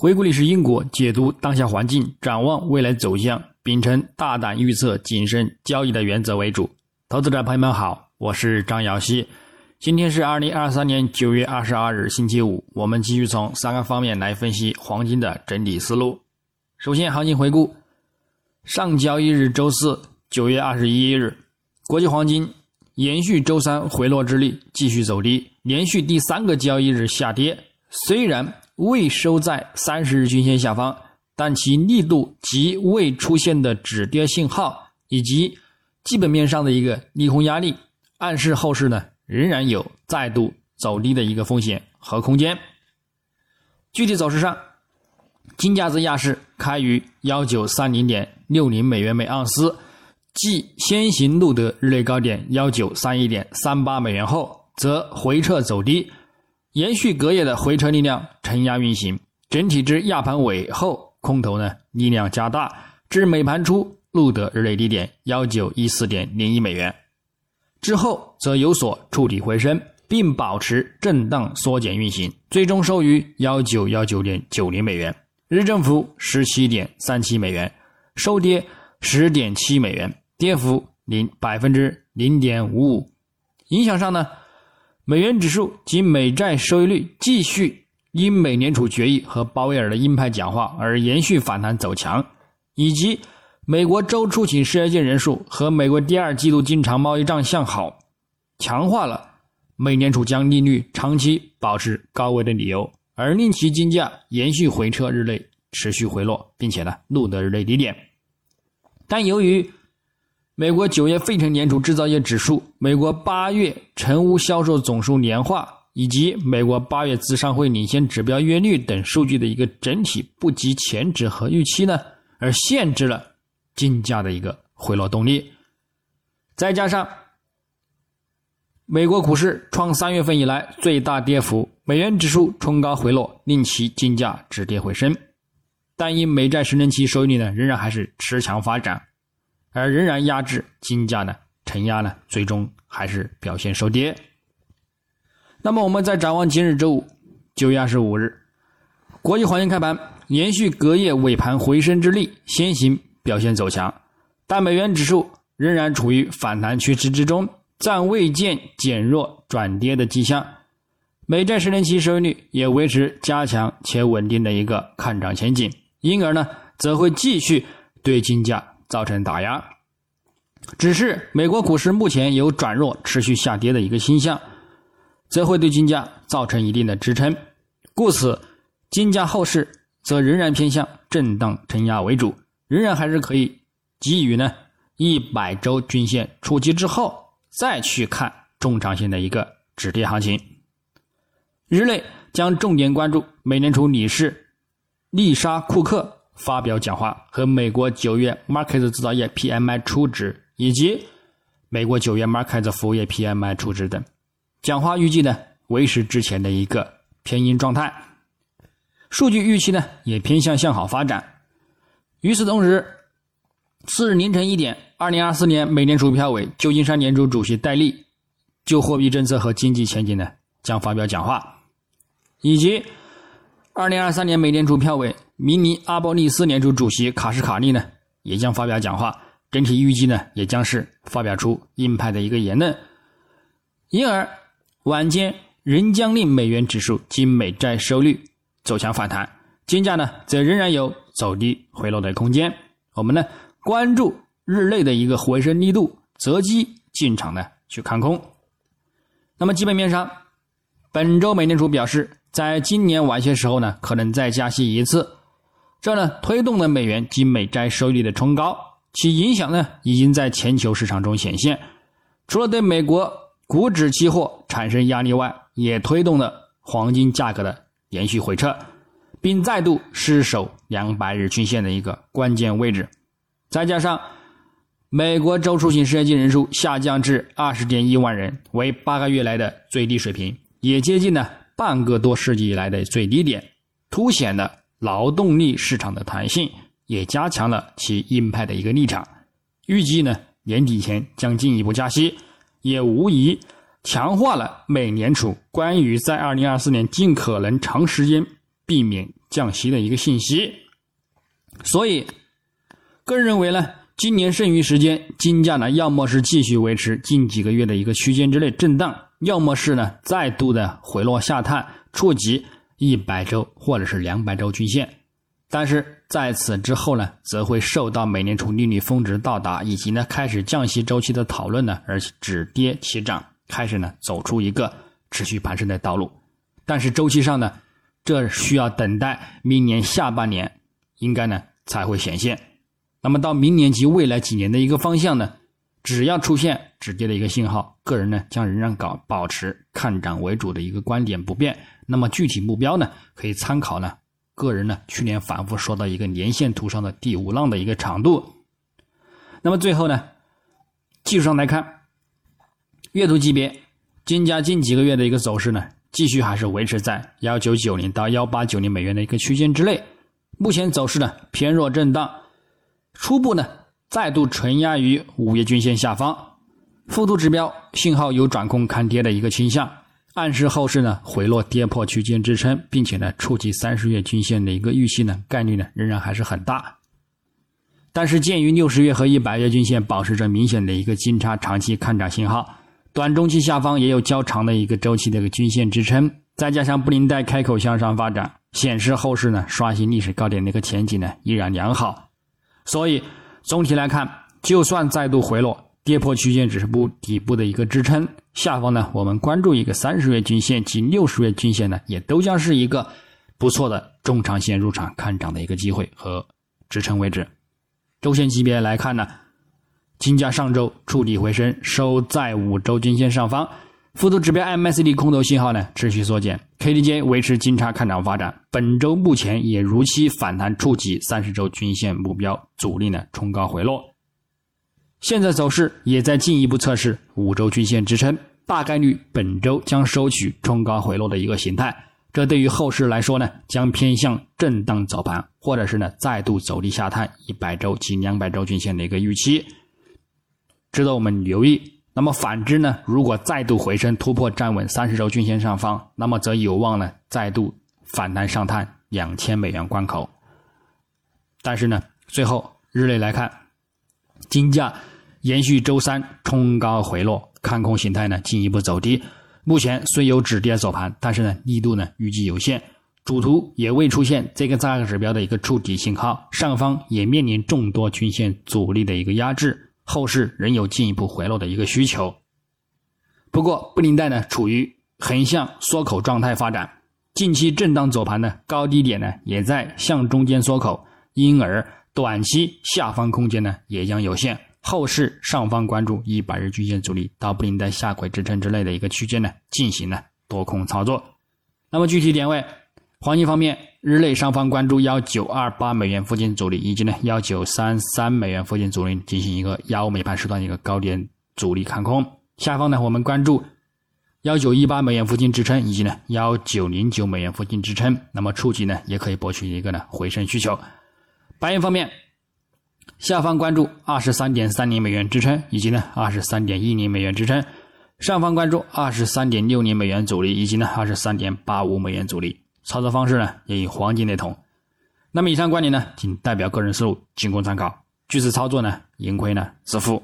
回顾历史因果，解读当下环境，展望未来走向，秉承大胆预测、谨慎交易的原则为主。投资者朋友们好，我是张瑶希。今天是二零二三年九月二十二日，星期五。我们继续从三个方面来分析黄金的整体思路。首先，行情回顾：上交易日周四九月二十一日，国际黄金延续周三回落之力，继续走低，连续第三个交易日下跌。虽然未收在三十日均线下方，但其力度及未出现的止跌信号，以及基本面上的一个利空压力，暗示后市呢。仍然有再度走低的一个风险和空间。具体走势上，金价自亚市开于幺九三零点六零美元每盎司，继先行录得日内高点幺九三一点三八美元后，则回撤走低，延续隔夜的回撤力量承压运行，整体至亚盘尾后，空头呢力量加大，至美盘初录得日内低点幺九一四点零一美元。之后则有所触底回升，并保持震荡缩减运行，最终收于幺九幺九点九零美元，日振幅十七点三七美元，收跌十点七美元，跌幅零百分之零点五五。影响上呢，美元指数及美债收益率继续因美联储决议和鲍威尔的鹰派讲话而延续反弹走强，以及。美国周出勤失业金人数和美国第二季度经常贸易账向好，强化了美联储将利率长期保持高位的理由，而令其金价延续回撤，日内持续回落，并且呢录得日内低点。但由于美国九月费城联储制造业指数、美国八月成屋销售总数年化以及美国八月资商会领先指标月率等数据的一个整体不及前值和预期呢，而限制了。金价的一个回落动力，再加上美国股市创三月份以来最大跌幅，美元指数冲高回落，令其金价止跌回升。但因美债十年期收益率呢仍然还是持强发展，而仍然压制金价呢承压呢，最终还是表现收跌。那么我们再展望今日周五九月二十五日，国际黄金开盘延续隔夜尾盘回升之力，先行。表现走强，但美元指数仍然处于反弹趋势之中，暂未见减弱转跌的迹象。美债十年期收益率也维持加强且稳定的一个看涨前景，因而呢，则会继续对金价造成打压。只是美国股市目前有转弱、持续下跌的一个倾向，则会对金价造成一定的支撑。故此，金价后市则仍然偏向震荡承压为主。仍然还是可以给予呢一百周均线触及之后，再去看中长线的一个止跌行情。日内将重点关注美联储理事丽莎库克发表讲话和美国九月 Market 制造业 PMI 初值以及美国九月 Market 服务业 PMI 初值等。讲话预计呢维持之前的一个偏阴状态，数据预期呢也偏向向好发展。与此同时，次日凌晨一点，二零二四年美联储票委旧金山联储主席戴利就货币政策和经济前景呢将发表讲话，以及二零二三年美联储票委明尼阿波利斯联储主席卡什卡利呢也将发表讲话，整体预计呢也将是发表出鹰派的一个言论，因而晚间仍将令美元指数及美债收率走强反弹，金价呢则仍然有。走低回落的空间，我们呢关注日内的一个回升力度，择机进场呢去看空。那么基本面上，本周美联储表示，在今年晚些时候呢，可能再加息一次，这呢推动了美元及美债收益率的冲高，其影响呢已经在全球市场中显现。除了对美国股指期货产生压力外，也推动了黄金价格的延续回撤。并再度失守两百日均线的一个关键位置，再加上美国周出行失业金人数下降至二十点一万人，为八个月来的最低水平，也接近了半个多世纪以来的最低点，凸显了劳动力市场的弹性，也加强了其鹰派的一个立场。预计呢年底前将进一步加息，也无疑强化了美联储关于在二零二四年尽可能长时间。避免降息的一个信息。所以，个人认为呢，今年剩余时间金价呢，要么是继续维持近几个月的一个区间之内震荡，要么是呢再度的回落下探，触及一百周或者是两百周均线。但是在此之后呢，则会受到美联储利率峰值到达以及呢开始降息周期的讨论呢，而止跌起涨，开始呢走出一个持续攀升的道路。但是周期上呢，这需要等待明年下半年，应该呢才会显现。那么到明年及未来几年的一个方向呢，只要出现止跌的一个信号，个人呢将仍然搞保持看涨为主的一个观点不变。那么具体目标呢，可以参考呢。个人呢，去年反复说到一个年线图上的第五浪的一个长度。那么最后呢，技术上来看，月图级别金价近几个月的一个走势呢，继续还是维持在幺九九零到幺八九零美元的一个区间之内。目前走势呢偏弱震荡，初步呢再度承压于五月均线下方，幅度指标信号有转空看跌的一个倾向。暗示后市呢回落跌破区间支撑，并且呢触及三十月均线的一个预期呢概率呢仍然还是很大。但是鉴于六十月和一百月均线保持着明显的一个金叉长期看涨信号，短中期下方也有较长的一个周期的一个均线支撑，再加上布林带开口向上发展，显示后市呢刷新历史高点的一个前景呢依然良好。所以总体来看，就算再度回落。跌破区间指示部底部的一个支撑，下方呢，我们关注一个三十月均线及六十月均线呢，也都将是一个不错的中长线入场看涨的一个机会和支撑位置。周线级别来看呢，金价上周触底回升，收在五周均线上方，幅度指标 MACD 空头信号呢持续缩减，KDJ 维持金叉看涨发展，本周目前也如期反弹触及三十周均线目标阻力呢冲高回落。现在走势也在进一步测试五周均线支撑，大概率本周将收取冲高回落的一个形态。这对于后市来说呢，将偏向震荡早盘，或者是呢再度走低下探一百周及两百周均线的一个预期，值得我们留意。那么反之呢，如果再度回升突破站稳三十周均线上方，那么则有望呢再度反弹上探两千美元关口。但是呢，最后日内来看，金价。延续周三冲高回落，看空形态呢进一步走低。目前虽有止跌走盘，但是呢力度呢预计有限。主图也未出现这个价格指标的一个触底信号，上方也面临众多均线阻力的一个压制，后市仍有进一步回落的一个需求。不过布林带呢处于横向缩口状态发展，近期震荡走盘呢高低点呢也在向中间缩口，因而短期下方空间呢也将有限。后市上方关注一百日均线阻力到布林带下轨支撑之类的一个区间呢，进行呢多空操作。那么具体点位，黄金方面，日内上方关注幺九二八美元附近阻力，以及呢幺九三三美元附近阻力进行一个幺美盘时段一个高点阻力看空。下方呢，我们关注幺九一八美元附近支撑，以及呢幺九零九美元附近支撑。那么触及呢，也可以博取一个呢回升需求。白银方面。下方关注二十三点三零美元支撑，以及呢二十三点一零美元支撑；上方关注二十三点六零美元阻力，以及呢二十三点八五美元阻力。操作方式呢也与黄金类同。那么以上观点呢仅代表个人思路，仅供参考。据此操作呢盈亏呢自负。